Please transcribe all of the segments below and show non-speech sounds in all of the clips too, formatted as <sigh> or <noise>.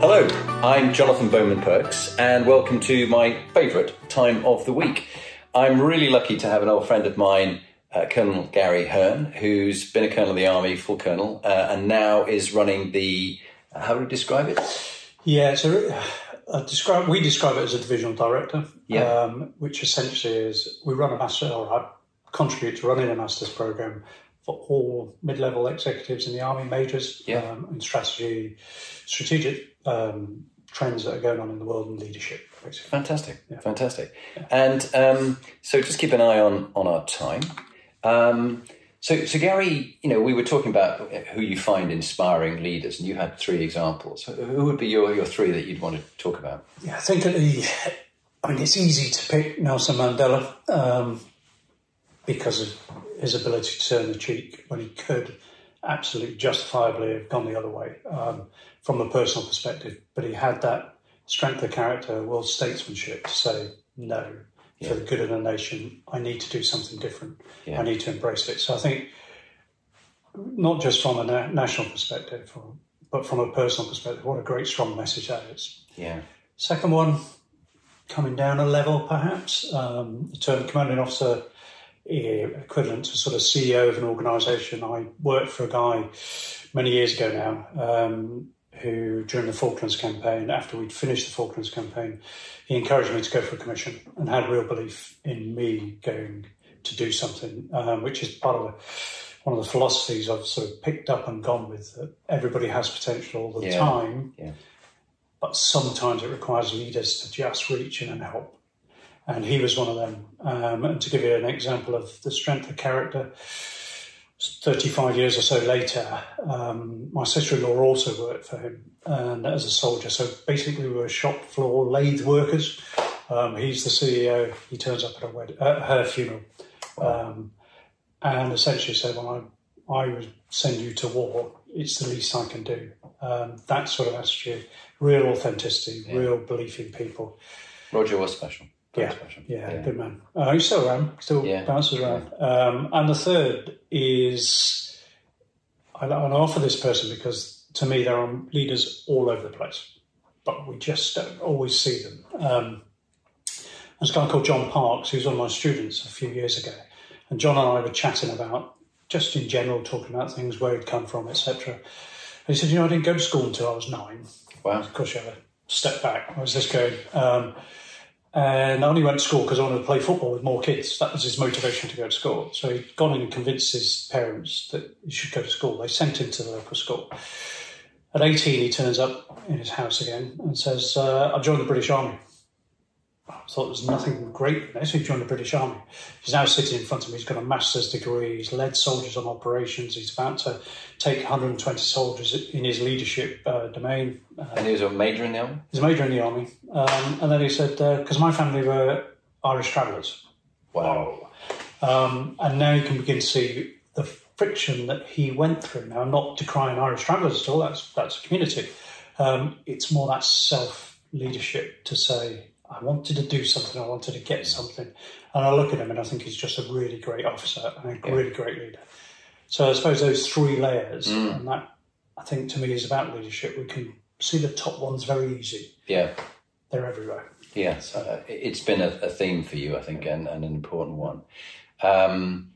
Hello, I'm Jonathan Bowman Perks, and welcome to my favourite time of the week. I'm really lucky to have an old friend of mine, uh, Colonel Gary Hearn, who's been a colonel in the army, full colonel, uh, and now is running the. Uh, how would you describe it? Yeah, so uh, describe, we describe it as a divisional director, Yeah. um, which essentially is we run a master, or I contribute to running a master's program for all mid-level executives in the army, majors, Yeah. um, and strategy, strategic um, trends that are going on in the world and leadership, basically. Fantastic, fantastic. And um, so just keep an eye on on our time. Um, so, so Gary, you know, we were talking about who you find inspiring leaders, and you had three examples. Who would be your, your three that you'd want to talk about? Yeah, I think the, I mean, it's easy to pick Nelson Mandela um, because of his ability to turn the cheek when he could absolutely justifiably have gone the other way um, from a personal perspective. But he had that strength of character, world statesmanship to say, no, for the good of the nation, I need to do something different. Yeah. I need to embrace it. So I think not just from a na- national perspective, but from a personal perspective, what a great, strong message that is. Yeah, Second one, coming down a level perhaps, um, the term commanding officer, eh, equivalent to sort of CEO of an organisation. I worked for a guy many years ago now um, who, during the Falklands campaign, after we'd finished the Falklands campaign, he encouraged me to go for a commission and had real belief in me going to do something, um, which is part of the, one of the philosophies I've sort of picked up and gone with. That everybody has potential all the Yeah. time yeah, but sometimes it requires leaders to just reach in and help. And he was one of them. Um, and to give you an example of the strength of character, 35 years or so later, um, my sister in law also worked for him and as a soldier. So basically, we were shop floor lathe workers. Um, he's the CEO. He turns up at, a wed- at her funeral um, and essentially said, Well, I, I would send you to war. It's the least I can do. Um, that sort of attitude, real authenticity, real belief in people. Roger was special. Very Yeah, yeah, good man. Uh, he's still around, still Yeah. bounces around. Um, and the third is, I, I offer this person because to me there are leaders all over the place, but we just don't always see them. Um, there's a guy called John Parks, who's one of my students a few years ago, and John and I were chatting about just in general, talking about things, where he'd come from, etc. And he said, "You know, I didn't go to school until I was nine. Wow. Of course, you have a step back. Where's this going? Um, and I only went to school because I wanted to play football with more kids. That was his motivation to go to school. So he'd gone in and convinced his parents that he should go to school. They sent him to the local school. At 18, he turns up in his house again and says, uh, I joined the British Army. I thought there was nothing great in this. He joined the British Army. He's now sitting in front of me. He's got a master's degree. He's led soldiers on operations. He's about to take 120 soldiers in his leadership uh, domain. Uh, And he was a major in the army. He's a major in the army. Um, and then he said, because my family were Irish travellers. Wow. Um, and now you can begin to see the friction that he went through. Now, I'm not decrying Irish travellers at all, that's, that's a community. Um, it's more that self leadership to say, I wanted to do something, I wanted to get something. And I look at him and I think he's just a really great officer and a really great leader. So I suppose those three layers, and that I think to me is about leadership. We can see the top ones very easy, Yeah. they're everywhere. Yes, uh, it's been a, a theme for you, I think, and, and an important one. Um,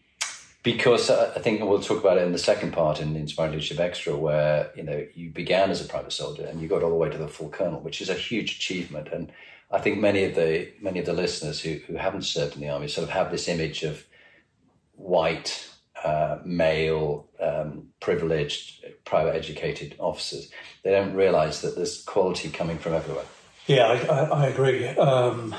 because I I think we'll talk about it in the second part in Inspired Leadership Extra, where you know you began as a private soldier and you got all the way to the full colonel, which is a huge achievement. And I think many of the many of the listeners who, who haven't served in the army sort of have this image of white, uh, male, um, privileged, private educated officers. They don't realise that there's quality coming from everywhere. Yeah, I, I, I agree. Um,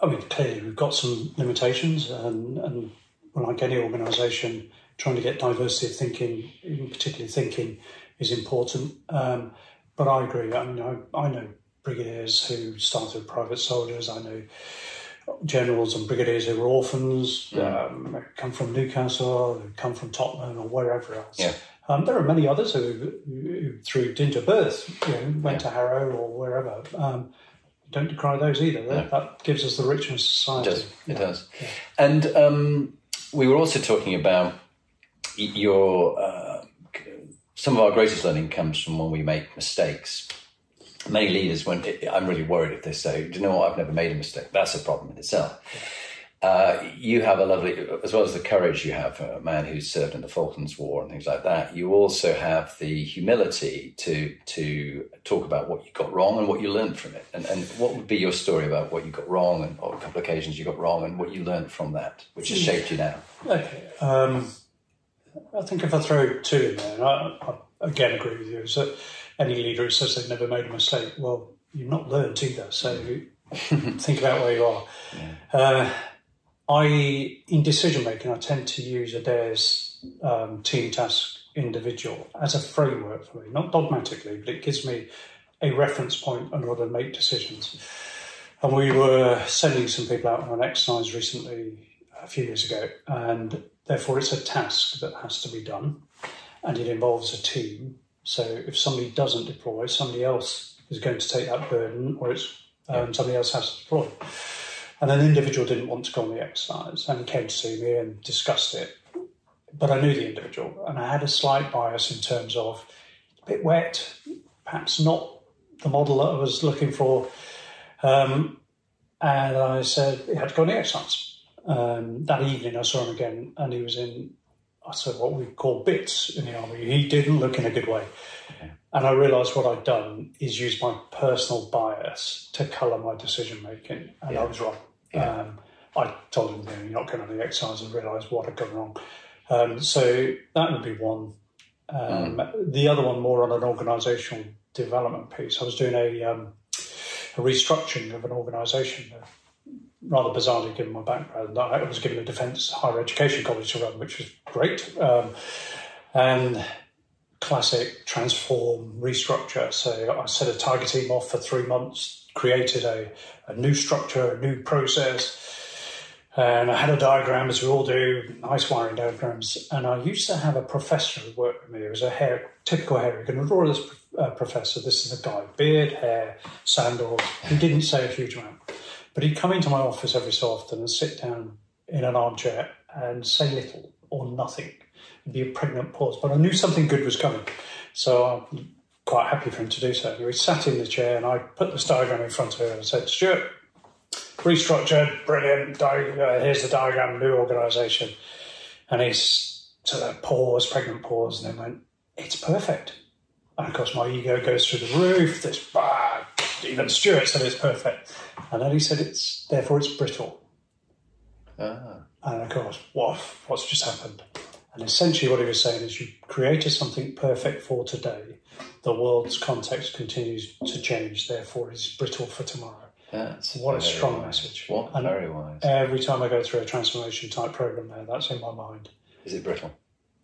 I mean, clearly we've got some limitations, and, and like any organisation, trying to get diversity of thinking, in particularly thinking, is important. Um, but I agree. I mean, I, I know brigadiers who started private soldiers. I know generals and brigadiers who were orphans, Mm. um, come from Newcastle, come from Tottenham or wherever else. Yeah. Um, there are many others who, who, through into birth, you know, went to Harrow or wherever. Um, don't decry those either. That, that gives us the richness of society. It does. It Yeah. does. And um, we were also talking about your. Uh, some of our greatest learning comes from when we make mistakes. Many leaders, when I'm really worried if they say, "Do you know what? I've never made a mistake." That's a problem in itself. Uh, you have a lovely, as well as the courage you have, a man who's served in the Falklands War and things like that. You also have the humility to to talk about what you got wrong and what you learned from it. And, and what would be your story about what you got wrong and couple occasions you got wrong and what you learned from that, which has shaped you now? Okay. Um, I think if I throw two in there, I, I again agree with you, so any leader who says they've never made a mistake, well, you've not learned either. So <laughs> think about where you are. Uh, I, in decision making, I tend to use Adair's um, team task individual as a framework for me, not dogmatically, but it gives me a reference point in order to make decisions. And we were sending some people out on an exercise recently, a few years ago, and therefore it's a task that has to be done, and it involves a team. So if somebody doesn't deploy, somebody else is going to take that burden, or it's um, somebody else has to deploy. And an individual didn't want to go on the exercise and came to see me and discussed it. But I knew the individual, and I had a slight bias in terms of a bit wet, perhaps not the model that I was looking for. Um, and I said he had to go on the exercise. Um, that evening, I saw him again, and he was in, I said, what we call bits in the army. He didn't look in a good way. And I realised what I'd done is use my personal bias to colour my decision making, and I was wrong. Um, I told him, you know, you're not going on the exercise, and realised what had gone wrong. Um, so that would be one. Um, The other one, more on an organisational development piece. I was doing a, um, a restructuring of an organisation. Rather bizarrely, given my background, I was given a defence higher education college to run, which was great. Um, and classic transform restructure. So I set a target team off for three months, created a, a new structure, a new process. And I had a diagram, as we all do, nice wiring diagrams. And I used to have a professor who worked with me. It was a hair, typical hair. You draw this uh, professor. This is a guy, beard, hair, sandals. He didn't say a huge amount. But he'd come into my office every so often and sit down in an armchair and say little or nothing. It'd be a pregnant pause. But I knew something good was coming. So I'm quite happy for him to do so. He sat in the chair and I put this diagram in front of him and said, Stuart, restructured, brilliant. Uh, here's the diagram, new organisation. And he's sort of pause, pregnant pause, and then went, "It's perfect." And of course, my ego goes through the roof. This, ah, even Stuart said it's perfect, and then he said it's therefore it's brittle. Ah, And of course, what what's just happened? And essentially, what he was saying is, you created something perfect for today. The world's context continues to change, therefore, it's brittle for tomorrow. that's What a strong wise. message. What And- very wise. Every time I go through a transformation type program, there, that's in my mind. Is it brittle?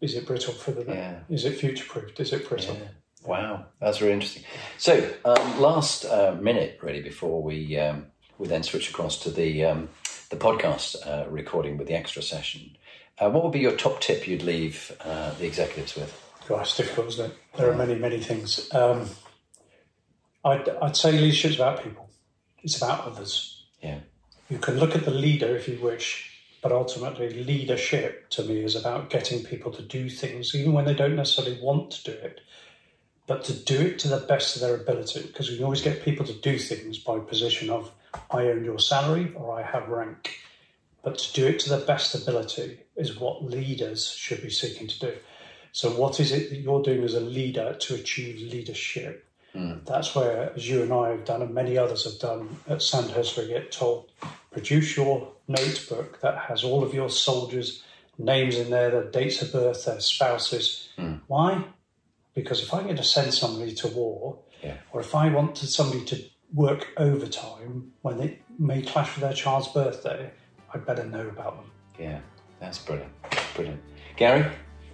Is it brittle for the? Yeah. Is it future proofed? Is it brittle? Yeah. Wow, that's really interesting. So, um, last uh, minute, really, before we um, we then switch across to the um, the podcast uh, recording with the extra session, uh, what would be your top tip you'd leave uh, the executives with? Gosh, it's difficult, isn't it? There are many, many things. Um, I'd, I'd say leadership's about people. It's about others. Yeah, You can look at the leader if you wish, but ultimately, leadership to me is about getting people to do things, even when they don't necessarily want to do it, but to do it to the best of their ability. Because we can always get people to do things by position of I own your salary or I have rank. But to do it to the best ability is what leaders should be seeking to do. So, what is it that you're doing as a leader to achieve leadership? Hmm. That's where, as you and I have done, and many others have done at Sandhurst, we get told produce your notebook that has all of your soldiers' names in there, their dates of birth, their spouses. Hmm. Why? Because if I'm going to send somebody to war, Yeah. or if I want somebody to work overtime when it may clash with their child's birthday, I'd better know about them. yeah, That's brilliant. Brilliant. Gary,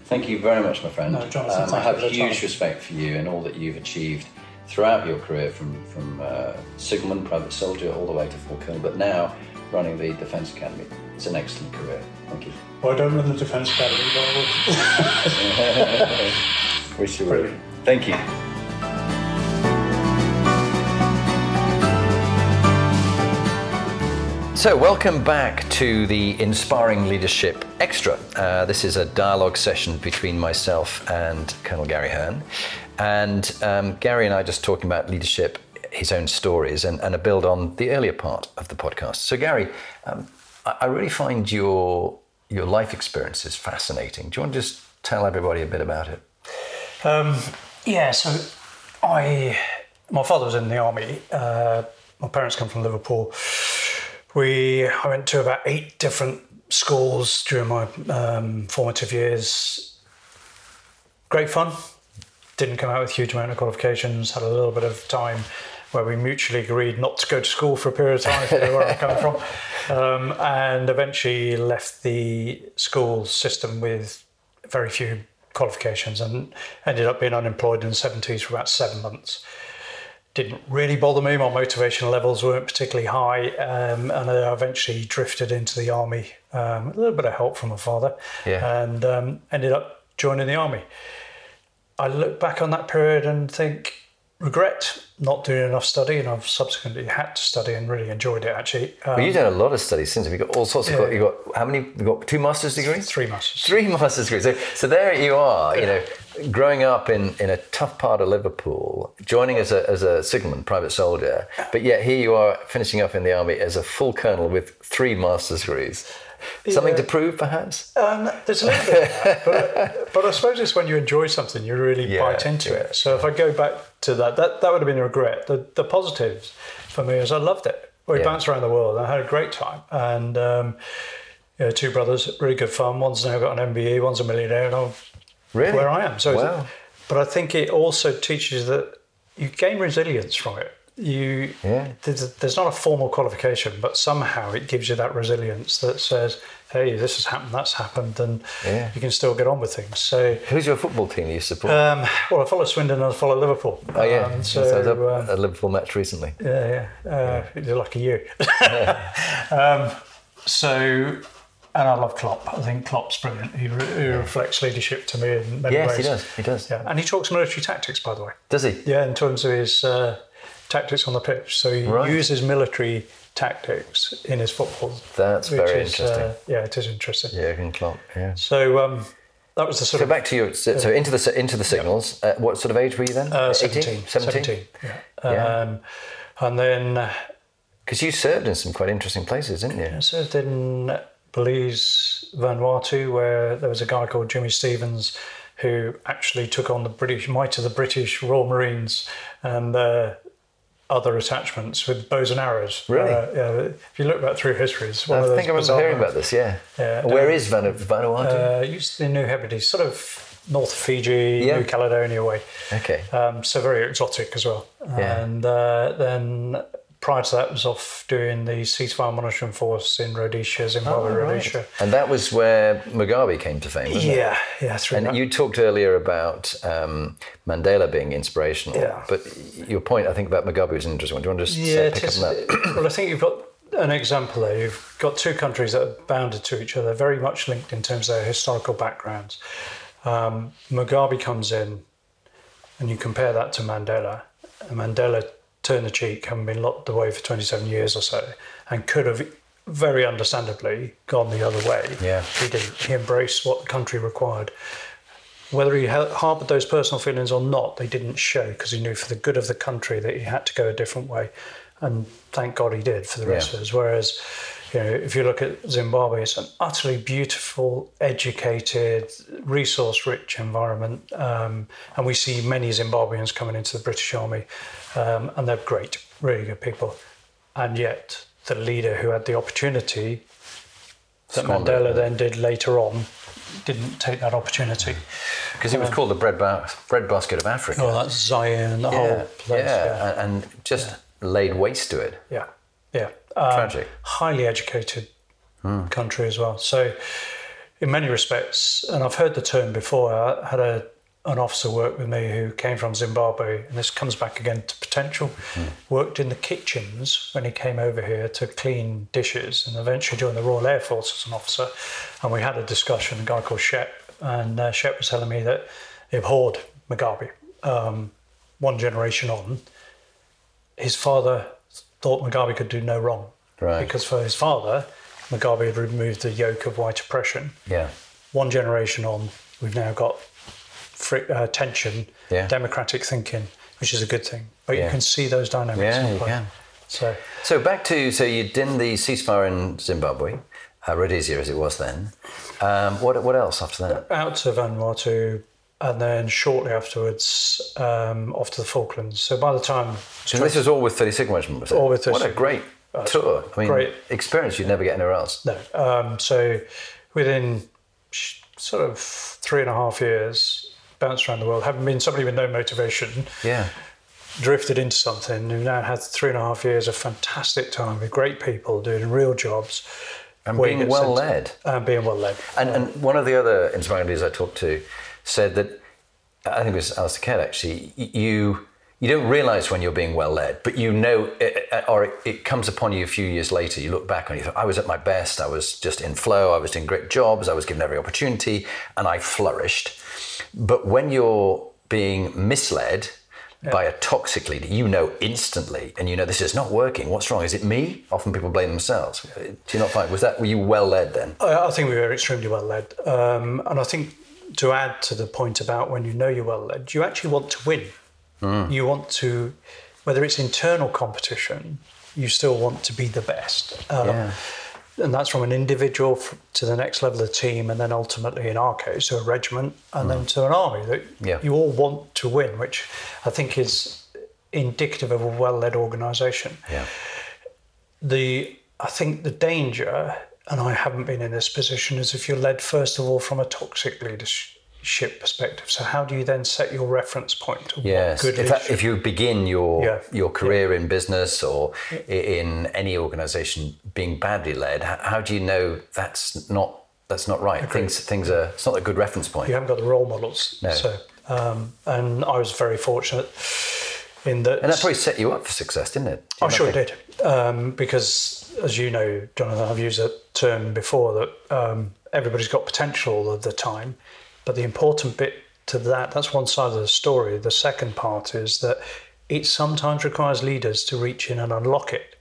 thank you very much, my friend. No, Jonathan, Um, I have huge time. respect for you and all that you've achieved throughout your career from, from uh, signalman, private soldier, all the way to full colonel, but now running the Defence Academy. It's an excellent career. Thank you. Well, I don't run the Defence Academy, but. <laughs> <laughs> Wish you would. Thank you. So, welcome back to the Inspiring Leadership Extra. Uh, this is a dialogue session between myself and Colonel Gary Hearn. And um, Gary and I are just talking about leadership, his own stories, and, and a build on the earlier part of the podcast. So, Gary, um, I, I really find your, your life experiences fascinating. Do you want to just tell everybody a bit about it? Um, yeah, so I, my father was in the army. Uh, my parents come from Liverpool. We, I went to about eight different schools during my um, formative years. Great fun. Didn't come out with huge amount of qualifications. Had a little bit of time where we mutually agreed not to go to school for a period of time, if you know where I'm coming from. Um, and eventually left the school system with very few qualifications and ended up being unemployed in the 70s for about seven months. Didn't really bother me. My motivation levels weren't particularly high, um, and I eventually drifted into the army. Um, a little bit of help from my father, Yeah. and um, ended up joining the army. I look back on that period and think, regret not doing enough study, and I've subsequently had to study and really enjoyed it actually. Um, Well, you've done a lot of studies since. You've got all sorts of. Yeah. You've got how many? You've got two master's degrees. three masters. Three master's degrees. So, so there you are. You know, growing up in, in a tough part of Liverpool, joining as a as a signalman, private soldier, but yet here you are finishing up in the army as a full colonel with three master's degrees. Something Yeah. to prove, perhaps. Um, there's a little bit of that, but, <laughs> but I suppose it's when you enjoy something, you really Yeah, bite into yeah. it. So if I go back to that, that, that would have been a regret. The, the positives for me is I loved it. We bounced around the world and I had a great time. And um, you know, two brothers, really good fun. One's now got an MBE, one's a millionaire, and I'm Really? where I am. So, Wow. but I think it also teaches that you gain resilience from it. You, Yeah. there's, there's not a formal qualification, but somehow it gives you that resilience that says, "Hey, this has happened, that's happened," and Yeah. you can still get on with things. So, Who's your football team you support? um, well, I follow Swindon and I follow Liverpool. oh yeah, Um, so, I was up um, at a Liverpool match recently. yeah, yeah, uh, you're lucky you. <laughs> um, so, and I love Klopp. I think Klopp's brilliant. He, he reflects leadership to me in many Yes, ways. he does. He does. Yeah, and he talks military tactics, by the way. Does he? Yeah, in terms of his uh, tactics on the pitch. So he Right. uses military tactics in his football. That's very is, interesting. Uh, yeah, it is interesting. Jurgen Klopp. Yeah. So um, that was the sort So of back to you. so, so into the into the signals. Uh, what sort of age were you then? uh, 17, 17? 17, Yeah. Yeah. Um, and then uh, Because you served in some quite interesting places, didn't you? I served in Belize, Vanuatu, where there was a guy called Jimmy Stevens who actually took on the British might of the British Royal Marines and uh, other attachments with bows and arrows. Really? Uh, yeah, if you look back through history, it's one I of those think I remember bizarre hearing about this. Yeah. Yeah, Where no. is Vanu- Vanuatu? Uh, used to New Hebrides, sort of north Fiji, Yeah. New Caledonia way. okay. Um, so very exotic as well. Yeah. And uh, then prior to that was off doing the ceasefire monitoring force in Rhodesia, Zimbabwe, Oh, right. Rhodesia. And that was where Mugabe came to fame, wasn't it? Yeah, yeah, And that. you talked earlier about um, Mandela being inspirational. Yeah. But your point, I think, about Mugabe was an interesting one. Do you want to just yeah, say, it pick up on that? well, I think you've got an example there. You've got two countries that are bounded to each other, very much linked in terms of their historical backgrounds. Um, Mugabe comes in, and you compare that to Mandela. And Mandela turned the cheek, having been locked away for 27 years or so, and could have very understandably gone the other way. Yeah. He didn't. He embraced what the country required. Whether he harboured those personal feelings or not, they didn't show because he knew for the good of the country that he had to go a different way. And thank God he did for the rest Yeah. of us. Whereas, you know, if you look at Zimbabwe, it's an utterly beautiful, educated, resource rich environment. Um, and we see many Zimbabweans coming into the British Army, um, and they're great, really good people. And yet, the leader who had the opportunity that Squandered Mandela it. then did later on didn't take that opportunity. Because it was called the bread, ba- bread basket of Africa. Oh, that's Zion, the yeah, whole place. yeah, Yeah, and just laid waste to it. yeah, yeah. Um. Highly educated country as well. So, in many respects, and I've heard the term before. I had a an officer work with me who came from Zimbabwe, and this comes back again to potential. Mm. Worked in the kitchens when he came over here to clean dishes, and eventually joined the Royal Air Force as an officer. And we had a discussion. A guy called Shep, and uh, Shep was telling me that he abhorred Mugabe. Um, one generation on, his father thought Mugabe could do no wrong, right? Because for his father, Mugabe had removed the yoke of white oppression. Yeah. One generation on, we've now got free, uh, tension, yeah. democratic thinking, which is a good thing. But yeah. you can see those dynamics. Yeah, you can. So, so back to so you did the ceasefire in Zimbabwe, uh, Rhodesia as it was then. Um, what what else after that? Out to Vanuatu, and then shortly afterwards um, off to the Falklands. So by the time, so 20, this was all with 30 Sigma was it? All with 30 What a great tour! I mean, great experience you'd never get anywhere else. No. Um, so within sort of three and a half years, bounced around the world, having been somebody with no motivation. Yeah. Drifted into something. We've now had three and a half years of fantastic time with great people doing real jobs. And being well led. And being well led. And, and one of the other inspiring leaders I talked to said that, I think it was Alistair Caird actually, you you don't realize when you're being well led, but you know, it, or it, it, comes upon you a few years later. You look back and you thought, I was at my best. I was just in flow. I was doing great jobs. I was given every opportunity and I flourished. But when you're being misled yeah. by a toxic leader, you know instantly, and you know this is not working. What's wrong? Is it me? Often people blame themselves. Do you not find? Was that were you well led then? I, I think we were extremely well led, um, and I think to add to the point about when you know you're well led, you actually want to win. Mm. You want to, whether it's internal competition, you still want to be the best. Um, yeah. And that's from an individual to the next level of team, and then ultimately, in our case, to a regiment, and mm. then to an army. That yeah. you all want to win, which I think is indicative of a well-led organisation. Yeah. The I think the danger, and I haven't been in this position, is if you're led first of all from a toxic leadership perspective. So how do you then set your reference point? Yes, if, that, if, you begin your yeah. your career yeah. in business or in any organisation being badly led, how do you know that's not that's not right? Agreed. Things things are it's not a good reference point. You haven't got the role models. No. So um, and I was very fortunate in that. And that probably set you up for success, didn't it? I'm sure it did. Um, because as you know, Jonathan, I've used a term before that um, everybody's got potential all of the time but the important bit to that, that's one side of the story. The second part is that it sometimes requires leaders to reach in and unlock it.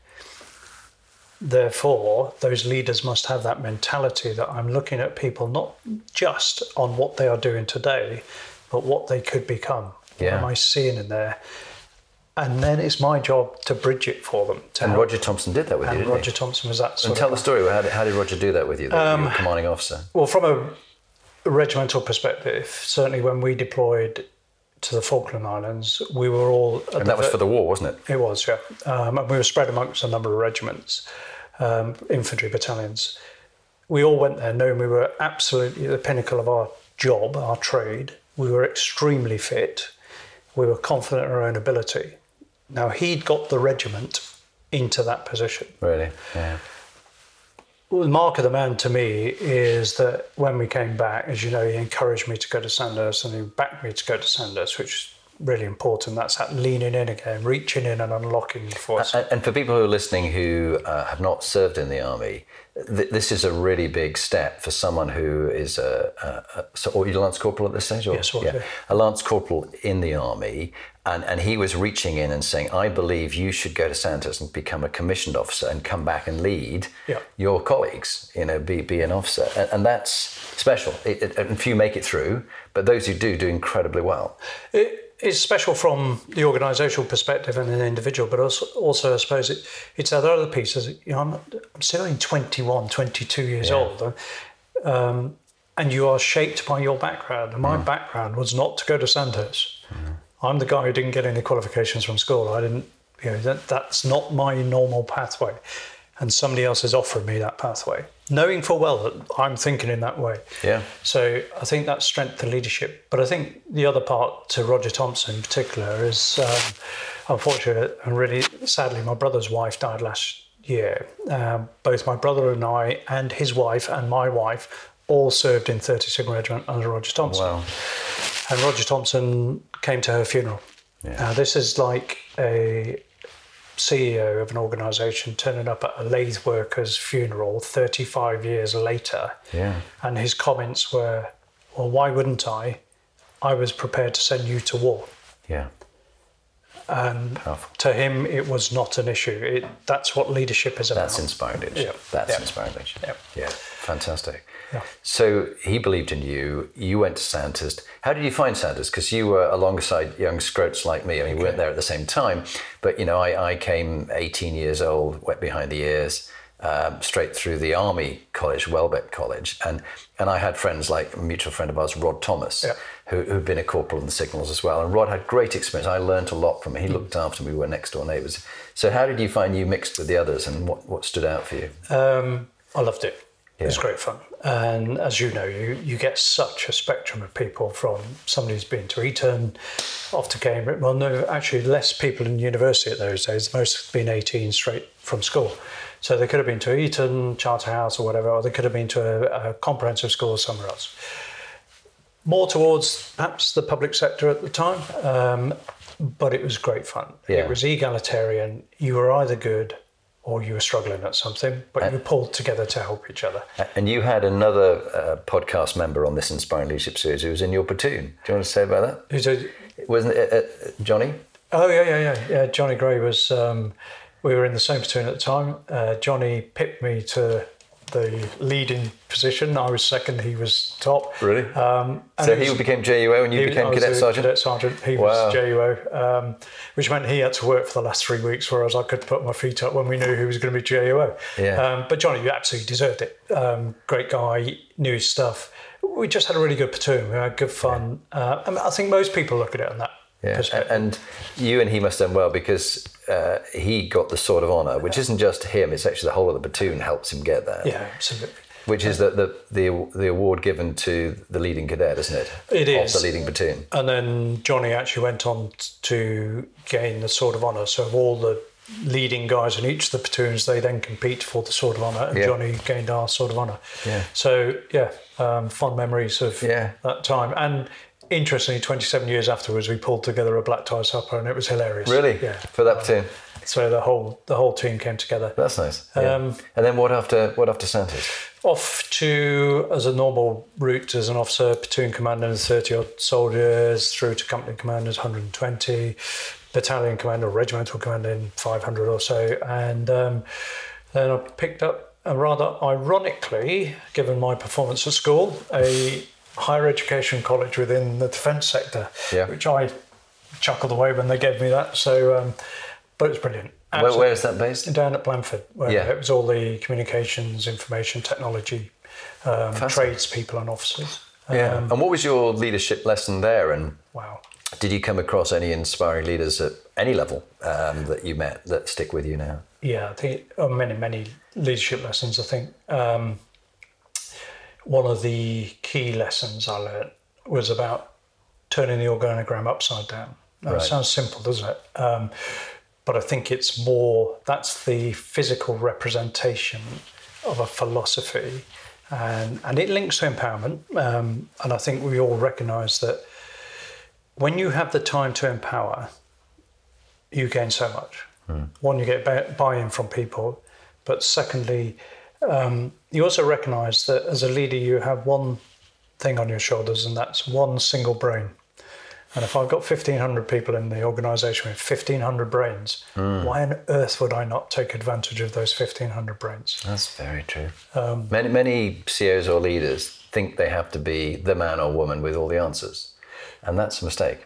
Therefore, those leaders must have that mentality that I'm looking at people not just on what they are doing today, but what they could become. Yeah. What am I seeing in there? And then it's my job to bridge it for them. and help. Roger Thompson did that with and you, Roger he? Thompson was that. and tell the story. How did, how did Roger do that with you, the um, commanding officer? Well, from a regimental perspective, certainly when we deployed to the Falkland Islands, we were all. And that was for the war, wasn't it? It was, yeah. Um, and we were spread amongst a number of regiments, um, infantry battalions. We all went there knowing we were absolutely at the pinnacle of our job, our trade. We were extremely fit. We were confident in our own ability. Now, he'd got the regiment into that position. Really? Yeah. Well, the mark of the man to me is that when we came back, as you know, he encouraged me to go to Sandhurst and he backed me to go to Sandhurst, which really important. That's that leaning in again, reaching in and unlocking for us. And, and for people who are listening who uh, have not served in the army, th- this is a really big step for someone who is a, a, a so, or you lance corporal at this stage, or yes, yeah, a lance corporal in the army, and, and he was reaching in and saying, I believe you should go to Sandhurst and become a commissioned officer and come back and lead yeah. your colleagues, you know, be, be an officer. And, and that's special. It, it, and few make it through, but those who do, do incredibly well. It is special from the organisational perspective and an individual, but also, also I suppose it, it's other other pieces. You know, I'm, I'm still only 21, 22 years yeah. old. Um, and you are shaped by your background. And my mm. background was not to go to Sandhurst. Mm. I'm the guy who didn't get any qualifications from school. I didn't, you know, that, that's not my normal pathway. And somebody else has offered me that pathway, knowing full well that I'm thinking in that way. Yeah. So I think that's strength of leadership. But I think the other part to Roger Thompson in particular is, um, unfortunately, and really sadly, my brother's wife died last year. Um, both my brother and I, and his wife and my wife, all served in 32nd Regiment under Roger Thompson. Wow. And Roger Thompson came to her funeral. Yeah. Now, this is like a CEO of an organisation turning up at a lathe worker's funeral 35 years later. Yeah. And his comments were, Well, why wouldn't I? I was prepared to send you to war. Yeah. And Powerful. to him, it was not an issue. It, that's what leadership is about. That's inspiring leadership. Yeah. That's Yeah. inspiring leadership. Yeah. Yeah. Fantastic. Yeah. So he believed in you. You went to Sandhurst. How did you find Sandhurst? Because you were alongside young scroats like me. I mean, we weren't there at the same time, but you know, I, I came 18 years old, wet behind the ears, um, straight through the army college, Welbeck College, and and I had friends like a mutual friend of ours, Rod Thomas, Yeah. who who'd been a corporal in the signals as well. And Rod had great experience. I learnt a lot from him. He looked after me. We were next door neighbours. So how did you find you mixed with the others, and what what stood out for you? Um, I loved it. It was great fun. And as you know, you, you get such a spectrum of people from somebody who's been to Eton, off to Cambridge. Well, no, actually, less people in university at those days. Most have been 18 straight from school. So they could have been to Eton, Charterhouse, or whatever, or they could have been to a, a comprehensive school somewhere else. More towards perhaps the public sector at the time, um, but it was great fun. Yeah. It was egalitarian. You were either good or you were struggling at something, but you pulled together to help each other. And you had another uh, podcast member on this Inspiring Leadership series who was in your platoon. Do you want to say about that? Who's a- Wasn't it uh, Johnny? Oh yeah, yeah, yeah, yeah. Johnny Gray was. Um, we were in the same platoon at the time. Uh, Johnny picked me to the leading position. I was second. He was top. Really? Um, and so he was- became JUO and you became was cadet sergeant? Cadet sergeant. He Wow. was JUO, um, which meant he had to work for the last three weeks, whereas I could put my feet up when we knew who was going to be JUO. Yeah. Um, but Johnny, you absolutely deserved it. Um, great guy, knew his stuff. We just had a really good platoon. We had good fun. Uh, I, mean, I think most people look at it on that Yeah, perspective. and you and he must have done well because uh, he got the Sword of Honour, which isn't just him; it's actually the whole of the platoon helps him get that. yeah, absolutely. Which is the, the the the award given to the leading cadet, isn't it? It of is. the leading platoon. And then Johnny actually went on to gain the Sword of Honour. So of all the leading guys in each of the platoons, they then compete for the Sword of Honour, and Yeah. Johnny gained our Sword of Honour. Yeah. So yeah, um, fond memories of Yeah. that time. And interestingly, 27 years afterwards, we pulled together a black tie supper, and it was hilarious. Really? Yeah. For that team. So the whole the whole team came together. that's nice. Yeah. Um, and then what after what after Sandhurst? off to as a normal route as an officer, platoon commander, and 30 odd soldiers, through to company commanders, 120, battalion commander, regimental commander, in 500 or so. And um, then I picked up, rather ironically, given my performance at school, a higher education college within the defence sector, Yeah. which I chuckled away when they gave me that. So, um, but it was brilliant. Where, where is that based? Down at Blandford, where Yeah. it was all the communications, information, technology, um, tradespeople, and officers. Yeah. Um, and what was your leadership lesson there? And wow. did you come across any inspiring leaders at any level um, that you met that stick with you now? Yeah, I think oh, many, many leadership lessons. I think um, one of the key lessons I learned was about turning the organogram upside down. Now, Right. It sounds simple, doesn't it? Um, but I think it's more that's the physical representation of a philosophy, and and it links to empowerment. Um, and I think we all recognise that when you have the time to empower, you gain so much. One, you get buy-in from people, but secondly, um, you also recognise that as a leader, you have one thing on your shoulders, and that's one single brain. And if I've got 1,500 people in the organisation with 1,500 brains, why on earth would I not take advantage of those 1,500 brains? That's very true. Um, many many CEOs or leaders think they have to be the man or woman with all the answers, and that's a mistake.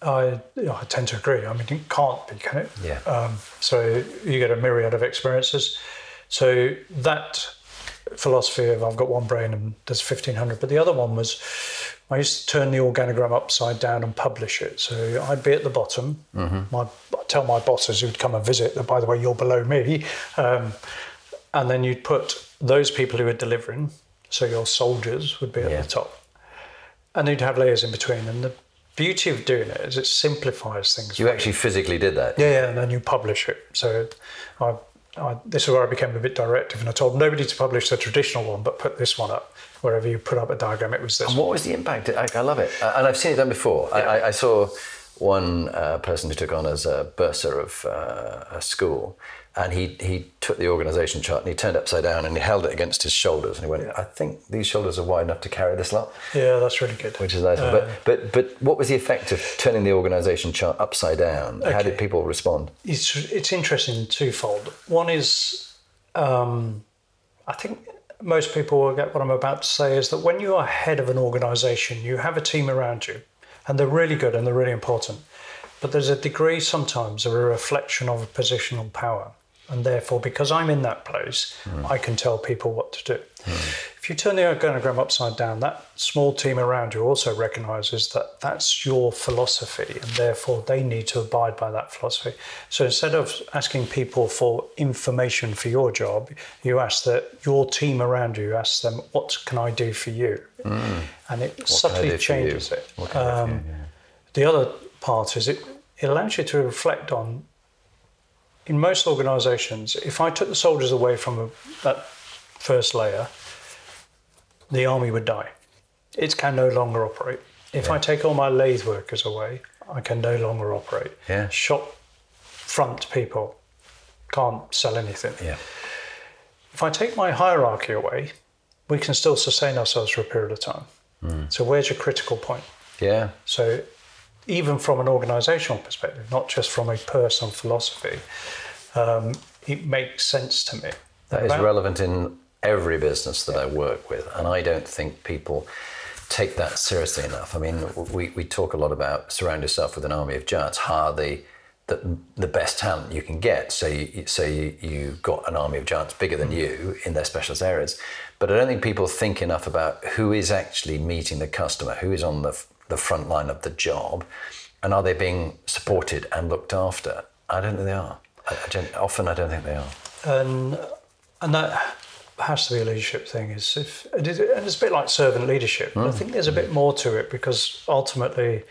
I, I tend to agree. I mean, it can't be, can it? Yeah. Um, so you get a myriad of experiences. So that philosophy of I've got one brain and there's 1500, but the other one was I used to turn the organogram upside down and publish it. So I'd be at the bottom. My, I'd tell my bosses who'd come and visit that, by the way, you're below me. Um, and then you'd put those people who are delivering, so your soldiers would be at Yeah. the top. And you'd have layers in between. And the beauty of doing it is it simplifies things. You actually physically did that. Yeah, yeah, and then you publish it. So I, I, this is where I became a bit directive, and I told nobody to publish the traditional one, but put this one up. Wherever you put up a diagram, it was this. And what was the impact? I, I love it, uh, and I've seen it done before. Yeah. I, I, saw one uh, person who took on as a bursar of uh, a school, and he he took the organisation chart and he turned upside down and he held it against his shoulders and he went. "I think these shoulders are wide enough to carry this lot." Yeah, that's really good. Which is nice. Uh, but but but what was the effect of turning the organisation chart upside down? Okay. How did people respond? It's it's interesting twofold. One is, um, I think most people will get what I'm about to say is that when you are head of an organisation, you have a team around you, and they're really good and they're really important. But there's a degree sometimes of a reflection of a positional power. And therefore, because I'm in that place, mm. I can tell people what to do. Mm. If you turn the organogram upside down, that small team around you also recognizes that that's your philosophy, and therefore they need to abide by that philosophy. So instead of asking people for information for your job, you ask that your team around you, ask them, What can I do for you? Mm. And it what subtly changes it. Um, you, yeah. The other part is it, it allows you to reflect on in most organizations, if I took the soldiers away from a, that first layer, the army would die. It can no longer operate. If yeah. I take all my lathe workers away, I can no longer operate. Yeah. Shop front people can't sell anything. Yeah. If I take my hierarchy away, we can still sustain ourselves for a period of time. Mm. So where's your critical point? Yeah. So even from an organizational perspective, not just from a personal philosophy, um, it makes sense to me. That is relevant in every business that I work with, and I don't think people take that seriously enough. I mean, we, we talk a lot about surround yourself with an army of giants, hire the, the, the best talent you can get. So you, so you, you've got an army of giants bigger than you in their specialist areas. But I don't think people think enough about who is actually meeting the customer, who is on the, the front line of the job, and are they being supported and looked after? I don't think they are. I, I often I don't think they are. And and that has to be a leadership thing. Is if and it's a bit like servant leadership. Mm. I think there's a bit more to it because ultimately,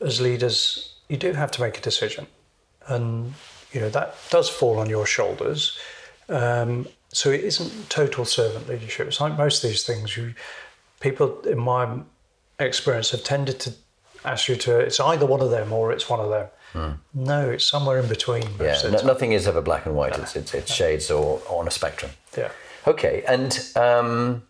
as leaders, you do have to make a decision, and you know that does fall on your shoulders. Um, so it isn't total servant leadership. It's like most of these things. You people, in my experience, have tended to ask you to. It's either one of them or it's one of them. Mm. No, it's somewhere in between. Yeah, no, nothing is ever black and white. It's, it's, it's shades or, or, on a spectrum. Yeah. Okay, and um,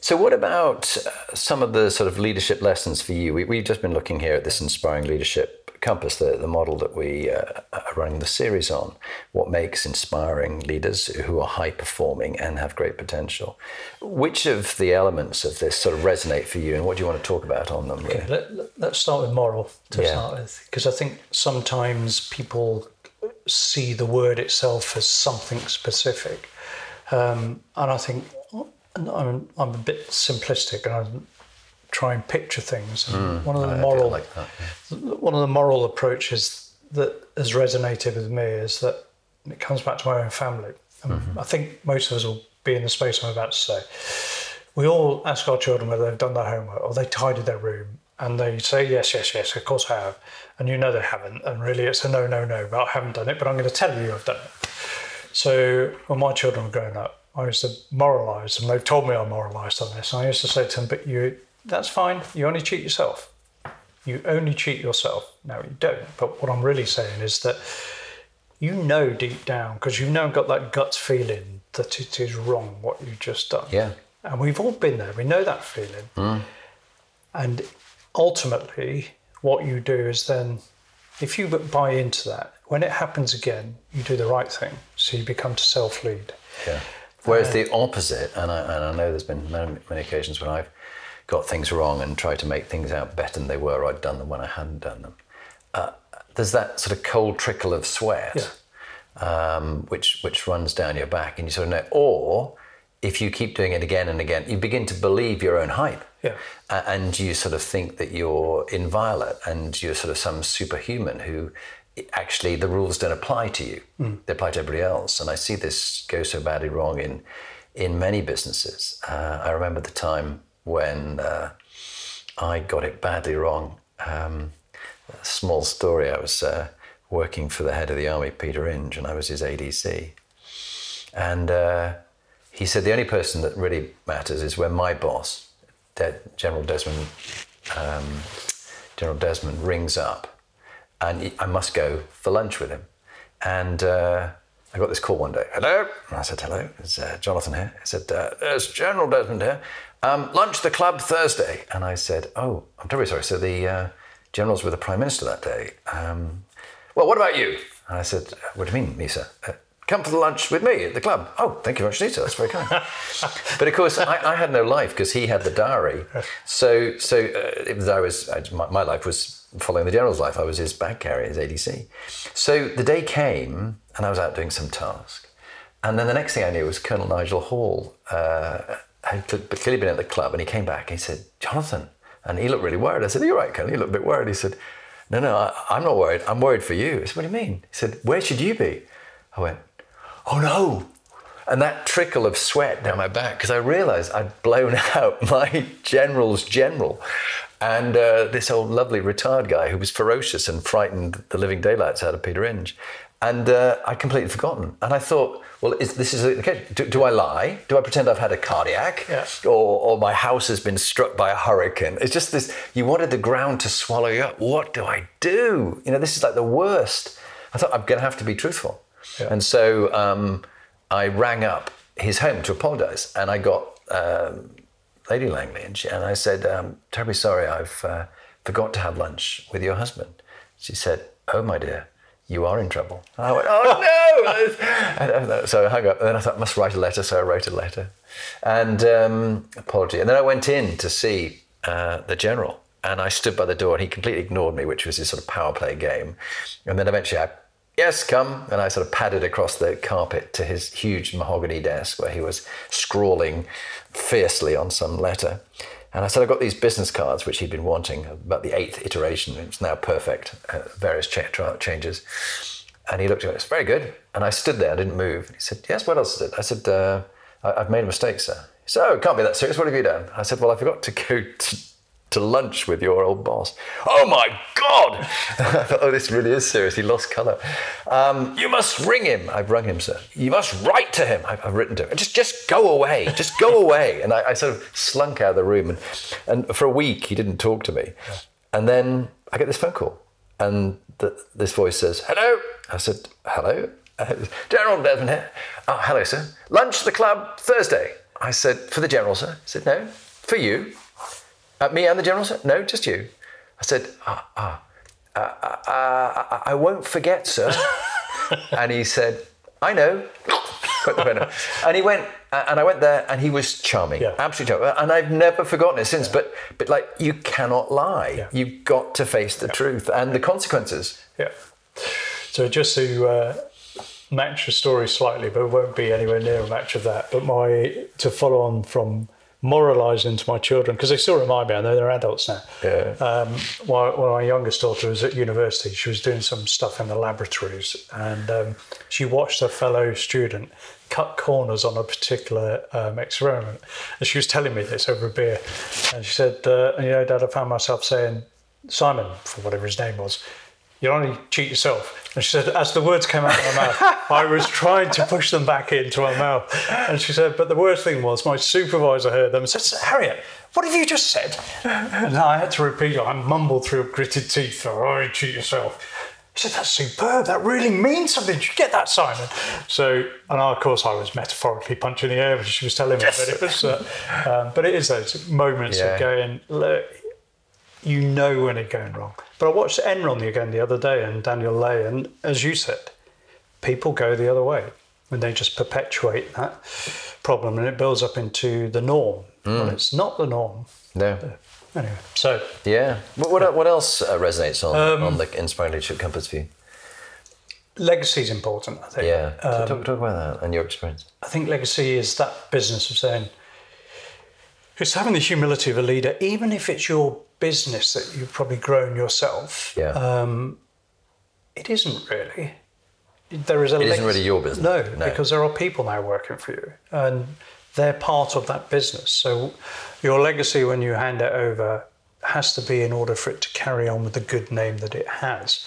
so what about uh, some of the sort of leadership lessons for you? We, have just been looking here at this inspiring leadership compass, the, the model that we uh, are running the series on, what makes inspiring leaders who are high performing and have great potential. Which of the elements of this sort of resonate for you, and what do you want to talk about on them? Okay, let, us start with moral to yeah. start with, because I think sometimes people see the word itself as something specific. Um, and I think I'm, I'm a bit simplistic and I'm try and picture things. Mm, one of the moral, like that, yeah. one of the moral approaches that has resonated with me is that it comes back to my own family. Mm-hmm. I think most of us will be in the space I'm about to say. We all ask our children whether they've done their homework or they tidied their room, and they say yes, yes, yes. Of course I have, and you know they haven't, and really it's a no, no, no. But I haven't done it, but I'm going to tell you I've done it. So when my children were growing up, I used to moralise, and they've told me I moralised on this. And I used to say to them, "But you that's fine. You only cheat yourself. You only cheat yourself. No, you don't. But what I'm really saying is that you know deep down, because you've now got that gut feeling that it is wrong what you've just done. Yeah. And we've all been there. We know that feeling. Mm. And ultimately, what you do is then, if you buy into that, when it happens again, you do the right thing. So you become to self lead. Yeah. Whereas uh, the opposite, and I, and I know there's been many, many occasions when I've got things wrong and tried to make things out better than they were, I'd done them when I hadn't done them. Uh, there's that sort of cold trickle of sweat, yeah. um, which which runs down your back, and you sort of know. Or if you keep doing it again and again, you begin to believe your own hype, yeah. uh, and you sort of think that you're inviolate and you're sort of some superhuman who actually the rules don't apply to you; mm. they apply to everybody else. And I see this go so badly wrong in in many businesses. Uh, I remember the time when uh, I got it badly wrong. Um, small story I was uh, working for the head of the army, Peter Inge, and I was his ADC. And uh, he said the only person that really matters is when my boss, De- General Desmond, um, General Desmond rings up, and I must go for lunch with him. And uh, I got this call one day. Hello. And I said, hello. It's uh, Jonathan here. He said, uh, there's General Desmond here. Um, lunch the club Thursday. And I said, oh, I'm terribly sorry. So the uh, generals were the prime minister that day. Um, well, what about you? And I said, what do you mean, Nisa? Uh, come for the lunch with me at the club. Oh, thank you very much, Nisa. That's very kind. <laughs> but of course, I, I had no life because he had the diary. <laughs> So, so uh, it was, I was, I, my, my life was following the general's life. I was his bag carrier, his ADC. So the day came, and I was out doing some task. And then the next thing I knew was Colonel Nigel Hall uh, had clearly been at the club, and he came back and he said, Jonathan. And he looked really worried. I said, "You're you right, Colonel? He looked a bit worried. He said, No, no, I, I'm not worried. I'm worried for you. I said, What do you mean? He said, Where should you be? I went, Oh no. And that trickle of sweat down my back because I realized I'd blown <laughs> out my general's general. And uh, this old lovely retired guy who was ferocious and frightened the living daylights out of Peter Inge. And uh, I'd completely forgotten. And I thought, well, is, this is okay. Do, do I lie? Do I pretend I've had a cardiac? Yeah. Or, or my house has been struck by a hurricane? It's just this, you wanted the ground to swallow you up. What do I do? You know, this is like the worst. I thought I'm going to have to be truthful. Yeah. And so um, I rang up his home to apologise, and I got um, Lady Langley, and, I said, um, "Terribly sorry, I've uh, forgot to have lunch with your husband." She said, "Oh, my dear, you are in trouble." And I went, "Oh no!" <laughs> Uh, so I hung up, and then I thought I must write a letter, so I wrote a letter, and um, apology, and then I went in to see uh, the general. And I stood by the door, and he completely ignored me, which was his sort of power play game. And then eventually, I yes, come. And I sort of padded across the carpet to his huge mahogany desk where he was scrawling fiercely on some letter. And I said, I've got these business cards, which he'd been wanting, about the eighth iteration. It's now perfect, uh, various changes. And he looked at it, it's very good. And I stood there, I didn't move. He said, Yes, what else is it? I said, uh, I- I've made a mistake, sir. Said, Oh, it can't be that serious. What have you done? I said, Well, I forgot to go <laughs> to to lunch with your old boss. Oh my God! <laughs> Oh, this really is serious. He lost colour. Um, you must ring him. I've rung him, sir. You must write to him. I've, I've written to him. Just, just go away. Just go <laughs> away. And I, I sort of slunk out of the room. And, and for a week, he didn't talk to me. And then I get this phone call. And the, this voice says, hello. I said, hello. Uh, General Desmond here. Oh, hello, sir. Lunch at the club Thursday. I said, for the general, sir. He said, no, for you. Uh, me and the general, sir? No, just you. I said, ah, ah, uh, uh, uh, I won't forget, sir. <laughs> and he said, I know. Put the pen up. And he went, uh, and I went there, and he was charming, Yeah. absolutely charming. And I've never forgotten it since. But, but like, you cannot lie. Yeah. You've got to face the truth and the consequences. Yeah. So just to uh, match the story slightly, but it won't be anywhere near a match of that. But my to follow on from moralising to my children because they still remind me, I know they're adults now. Yeah. Um, while, while my youngest daughter was at university, she was doing some stuff in the laboratories, and um, she watched a fellow student cut corners on a particular um, experiment. And she was telling me this over a beer, and she said, uh, "You know, Dad, I found myself saying." Simon, for whatever his name was, you only cheat yourself. And she said, as the words came out of my mouth, <laughs> I was trying to push them back into my mouth. And she said, but the worst thing was my supervisor heard them and said, Harriet, what have you just said? And I had to repeat it. I mumbled through gritted teeth, oh, you cheat yourself. He said, that's superb. That really means something. Did you get that, Simon? So, and of course, I was metaphorically punching the air when she was telling me. Yes. But it was, uh, um, but it is those moments Yeah. of going, look, you know when it's going wrong. But I watched Enron again the other day and Daniel Lay, and as you said, people go the other way when they just perpetuate that problem and it builds up into the norm. Well, it's not the norm. No. Anyway, so Yeah. What, what, what else uh, resonates on, Um, on the Inspiring Leadership Compass for you? legacy is important, I think. Yeah. Um, talk, talk about that and your experience. I think legacy is that business of saying, it's having the humility of a leader, even if it's your business that you've probably grown yourself. Yeah. Um, it isn't really. There is a. It isn't really your business, No, no. because there are people now working for you, and they're part of that business. So, your legacy when you hand it over has to be in order for it to carry on with the good name that it has.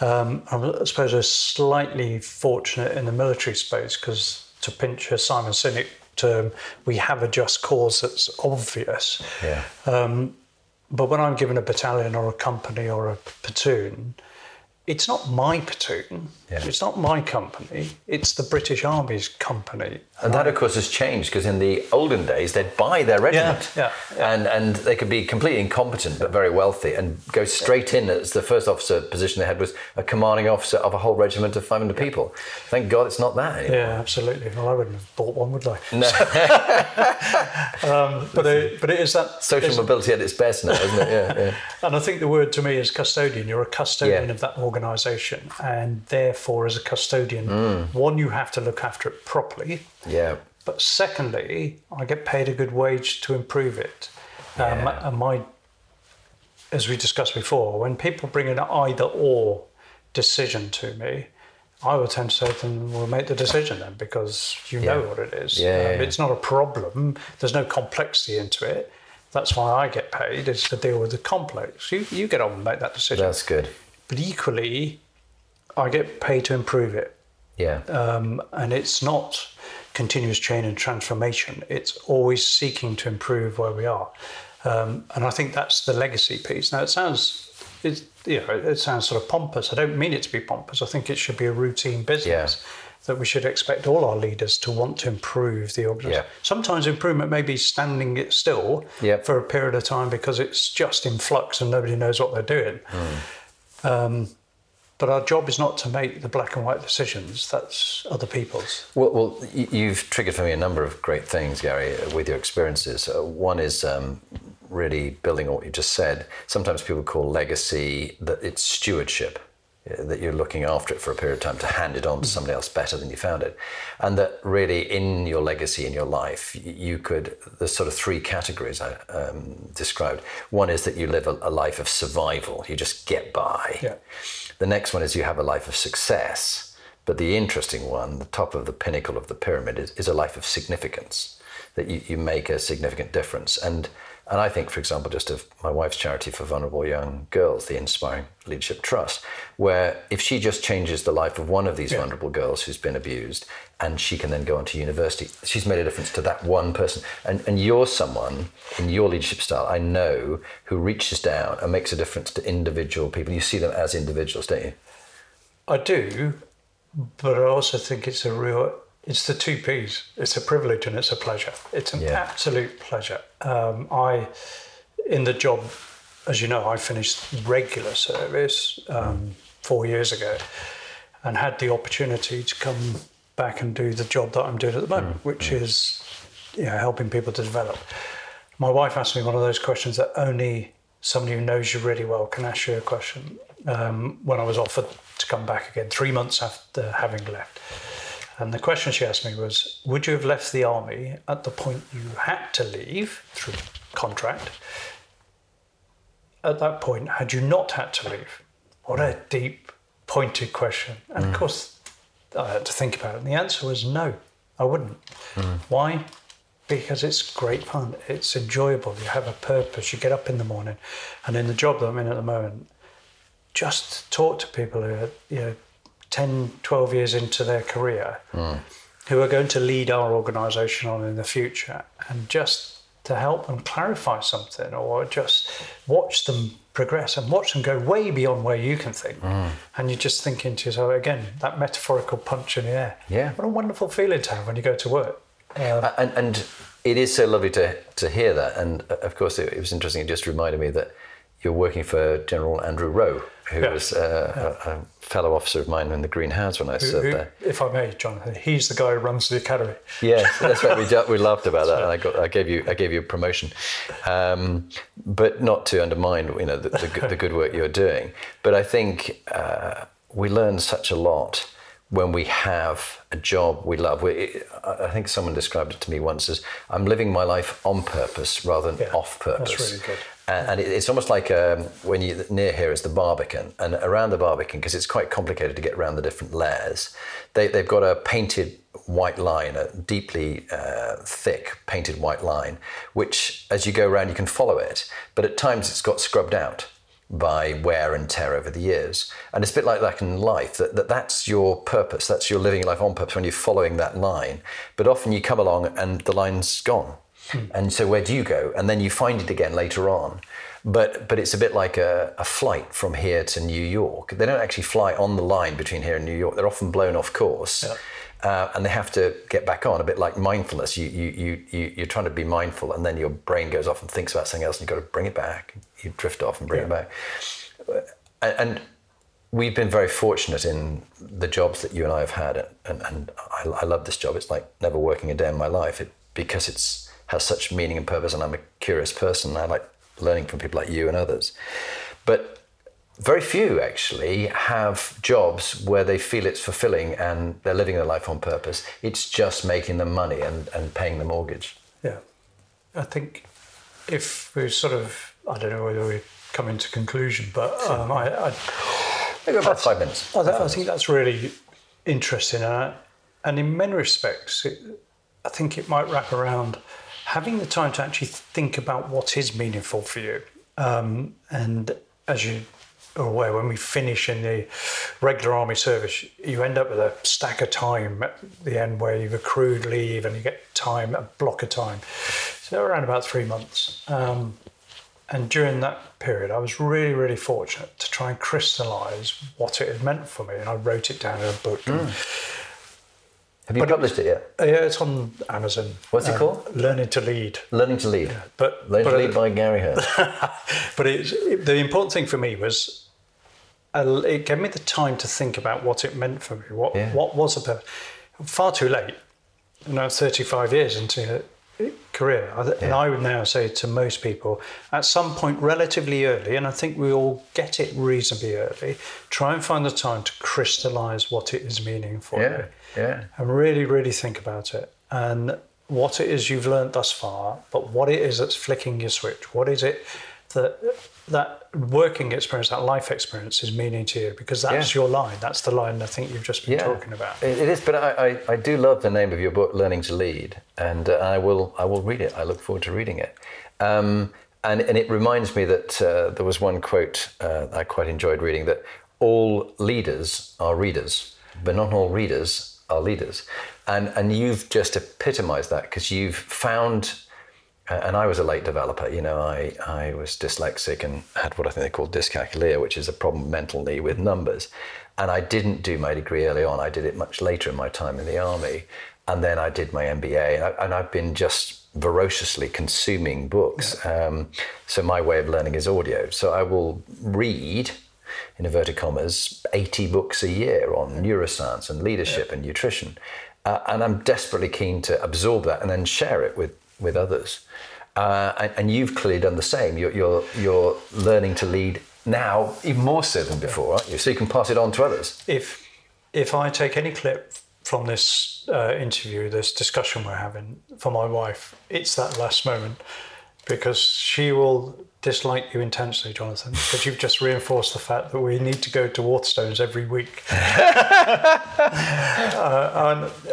Um, I suppose I was slightly fortunate in the military space because to pinch a Simon Sinek term, we have a just cause that's obvious. Yeah. Um, but when I'm given a battalion or a company or a platoon, it's not my platoon. Yeah. It's not my company. It's the British Army's company. And that, of course, has changed because in the olden days, they'd buy their regiment. yeah, yeah. And, and they could be completely incompetent but very wealthy and go straight in as the first officer position they had was a commanding officer of a whole regiment of 500 people. Thank God it's not that anymore. Yeah, absolutely. Well, I wouldn't have bought one, would I? <laughs> No. <laughs> Um, but it, but it is that Social mobility at its best now, isn't it? Yeah, yeah. <laughs> And I think the word to me is custodian. You're a custodian of that organisation, and therefore, as a custodian, Mm. one, you have to look after it properly. Yeah. But secondly, I get paid a good wage to improve it. Um, Yeah. and my, as we discussed before, when people bring an either or decision to me, I will tend to say to them, "We'll make the decision then, because you know what it is. Yeah, yeah, yeah. It's not a problem. There's no complexity into it. That's why I get paid is to deal with the complex. You you get on and make that decision. That's good. but equally, I get paid to improve it Yeah. um, and it's not continuous change and transformation. It's always seeking to improve where we are, um, and I think that's the legacy piece. Now it sounds, it, you know, it sounds sort of pompous. I don't mean it to be pompous. I think it should be a routine business. That we should expect all our leaders to want to improve the organisation. Yeah. Sometimes improvement may be standing it still Yep. for a period of time because it's just in flux and nobody knows what they're doing. Um, but our job is not to make the black and white decisions. That's other people's. Well, well, you've triggered for me a number of great things, Gary, uh, with your experiences. Uh, one is um, really building on what you just said. Sometimes people call legacy that it's stewardship, uh, that you're looking after it for a period of time to hand it on to somebody else better than you found it, and that really in your legacy in your life, you could. There's sort of three categories I um, described. One is that you live a, a life of survival. You just get by. Yeah. The next one is you have a life of success. But the interesting one, the top of the pinnacle of the pyramid, is, is a life of significance, that you, you make a significant difference. And, and I think, for example, just of my wife's charity for vulnerable young girls, the Inspiring Leadership Trust, where if she just changes the life of one of these vulnerable girls who's been abused, and she can then go on to university, she's made a difference to that one person. And, and you're someone in your leadership style, I know, who reaches down and makes a difference to individual people. You see them as individuals, don't you? I do, but I also think it's a real. It's the two P's. It's a privilege and it's a pleasure. It's an Yeah. absolute pleasure. Um, I, in the job, as you know, I finished regular service um, four years ago, and had the opportunity to come back and do the job that I'm doing at the moment, which is, you know, helping people to develop. My wife asked me one of those questions that only somebody who knows you really well can ask you a question. Um, when I was offered to come back again, three months after having left. And the question she asked me was Would you have left the army at the point you had to leave through contract? At that point, had you not had to leave? What a deep, pointed question. And of mm. course, I had to think about it. And the answer was no, I wouldn't. Mm. Why? Because it's great fun. It's enjoyable. You have a purpose. You get up in the morning. And in the job that I'm in at the moment, just talk to people who are, you know, 10, 12 years into their career who are going to lead our organisation on in the future and just to help them clarify something or just watch them progress and watch them go way beyond where you can think. And you're just thinking to yourself, again, that metaphorical punch in the air. Yeah. What a wonderful feeling to have when you go to work. Uh, and, and it is so lovely to, to hear that. And uh, of course, it, it was interesting. It just reminded me that you're working for General Andrew Rowe, who Yeah. was uh, a, a fellow officer of mine in the Green Howards when I who- served who- there. if I may, Jonathan, he's the guy who runs the academy. Yes, that's right. We, we laughed about that, <laughs> and I got I gave you I gave you a promotion, um, but not to undermine you know the, the, good- the good work you're doing. But I think uh, we learn such a lot when we have a job we love. We, I I think someone described it to me once as I'm living my life on purpose rather than Yeah, off purpose. that's really good. And, and it, it's almost like um, when you near here is the Barbican, and around the Barbican, because it's quite complicated to get around the different layers. They, they've got a painted white line, a deeply uh, thick painted white line, which as you go around you can follow it, but at times it's got scrubbed out. by wear and tear over the years. And it's a bit like that in life, that, that that's your purpose, that's your living life on purpose when you're following that line. But often you come along and the line's gone. Hmm. And so where do you go? And then you find it again later on. But, but it's a bit like a, a flight from here to New York. They don't actually fly on the line between here and New York. They're often blown off course. Yeah uh, and they have to get back on a bit like mindfulness. You, you, you, you, you're trying to be mindful, and then your brain goes off and thinks about something else, and you've got to bring it back. You drift off and bring yeah. it back. And, and, we've been very fortunate in the jobs that you and I have had, and, and I, I, love this job. It's like never working a day in my life it, because it's has such meaning and purpose, and I'm a curious person. I like learning from people like you and others. But very few actually have jobs where they feel it's fulfilling and they're living their life on purpose. It's just making them money and, and paying the mortgage. Yeah. I think if we sort of, I don't know whether we come into conclusion, but um, I, I, Maybe about five minutes. I, I, think that's really interesting. And, I, and in many respects, it, I think it might wrap around having the time to actually think about what is meaningful for you. Um, and as you are aware when we finish in the regular army service, you end up with a stack of time at the end where you've accrued leave and you get time, a block of time. So around about three months. Um, and during that period, I was really, really fortunate to try and crystallize what it had meant for me. And I wrote it down in a book. Mm. Have you but published it, yet? Yeah, it's on Amazon. What's it um, called? Learning to Lead. Learning to Lead. Yeah, but Learning but, to Lead by Gary Hurst. <laughs> but it, the important thing for me was uh, it gave me the time to think about what it meant for me. What yeah. what was a purpose? Far too late. You know, 35 years into a career, yeah. and I would now say to most people, at some point relatively early, and I think we all get it reasonably early, try and find the time to crystallize what it is meaning for yeah. you. Yeah. And really, really think about it. And what it is you've learned thus far, but what it is that's flicking your switch. What is it that that working experience, that life experience is meaning to you because that's yeah. your line. That's the line I think you've just been yeah, talking about. It is, but I, I, I, do love the name of your book, Learning to Lead, and uh, I will I will read it. I look forward to reading it. Um, and, and it reminds me that uh, there was one quote uh, I quite enjoyed reading that all leaders are readers, but not all readers are leaders. And, and you've just epitomized that because you've found and I was a late developer. You know, I, I was dyslexic and had what I think they call dyscalculia, which is a problem mentally with numbers. And I didn't do my degree early on. I did it much later in my time in the army. And then I did my MBA. And, I, have been just voraciously consuming books. Yeah. Um, so my way of learning is audio. So I will read, in inverted commas, 80 books a year on neuroscience and leadership yeah. and nutrition. Uh, and I'm desperately keen to absorb that and then share it with, with others. Uh, and, you've clearly done the same. You're, you're, you're learning to lead now even more so than before, aren't you? So you can pass it on to others. If if I take any clip from this uh, interview, this discussion we're having for my wife, it's that last moment because she will dislike you intensely, Jonathan, because you've just reinforced the fact that we need to go to Waterstones every week. <laughs> uh,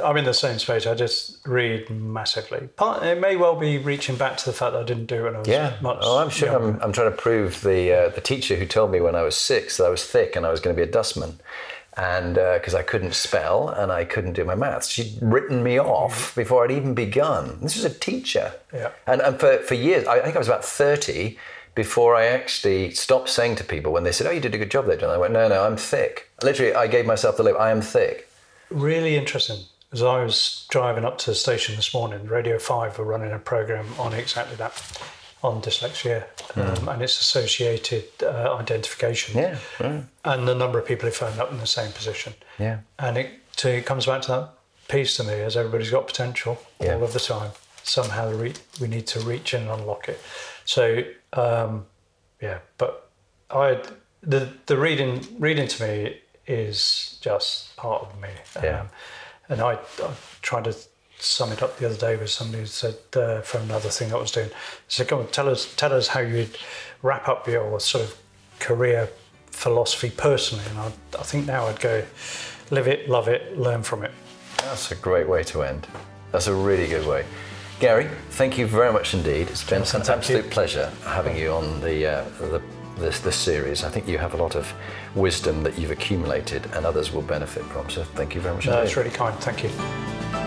I'm in the same space. I just read massively. Part, it may well be reaching back to the fact that I didn't do it when I was yeah. much. Oh, I'm sure. I'm, I'm, trying to prove the uh, the teacher who told me when I was six that I was thick and I was going to be a dustman and because uh, I couldn't spell and I couldn't do my maths. She'd written me off before I'd even begun. This was a teacher. Yeah. And, and for, for years, I think I was about 30 before I actually stopped saying to people when they said, Oh, you did a good job there, John. I went, No, no, I'm thick. Literally, I gave myself the lip, I am thick. Really interesting. As I was driving up to the station this morning, Radio 5 were running a program on exactly that on dyslexia um, and its associated uh, identification. Yeah, right. And the number of people who phoned up in the same position. Yeah. And it, to, it comes back to that piece to me as everybody's got potential yeah. all of the time. Somehow re- we need to reach in and unlock it. So, um, yeah, but I the the reading reading to me is just part of me. Yeah. Um, and I, I tried to sum it up the other day with somebody who said uh, from another thing I was doing. So come on, tell us tell us how you'd wrap up your sort of career philosophy personally. And I, I think now I'd go live it, love it, learn from it. That's a great way to end. That's a really good way. Gary, thank you very much indeed. It's been an absolute pleasure having you on the, uh, the this, this series. I think you have a lot of wisdom that you've accumulated and others will benefit from. So thank you very much. No, it's really kind. Thank you.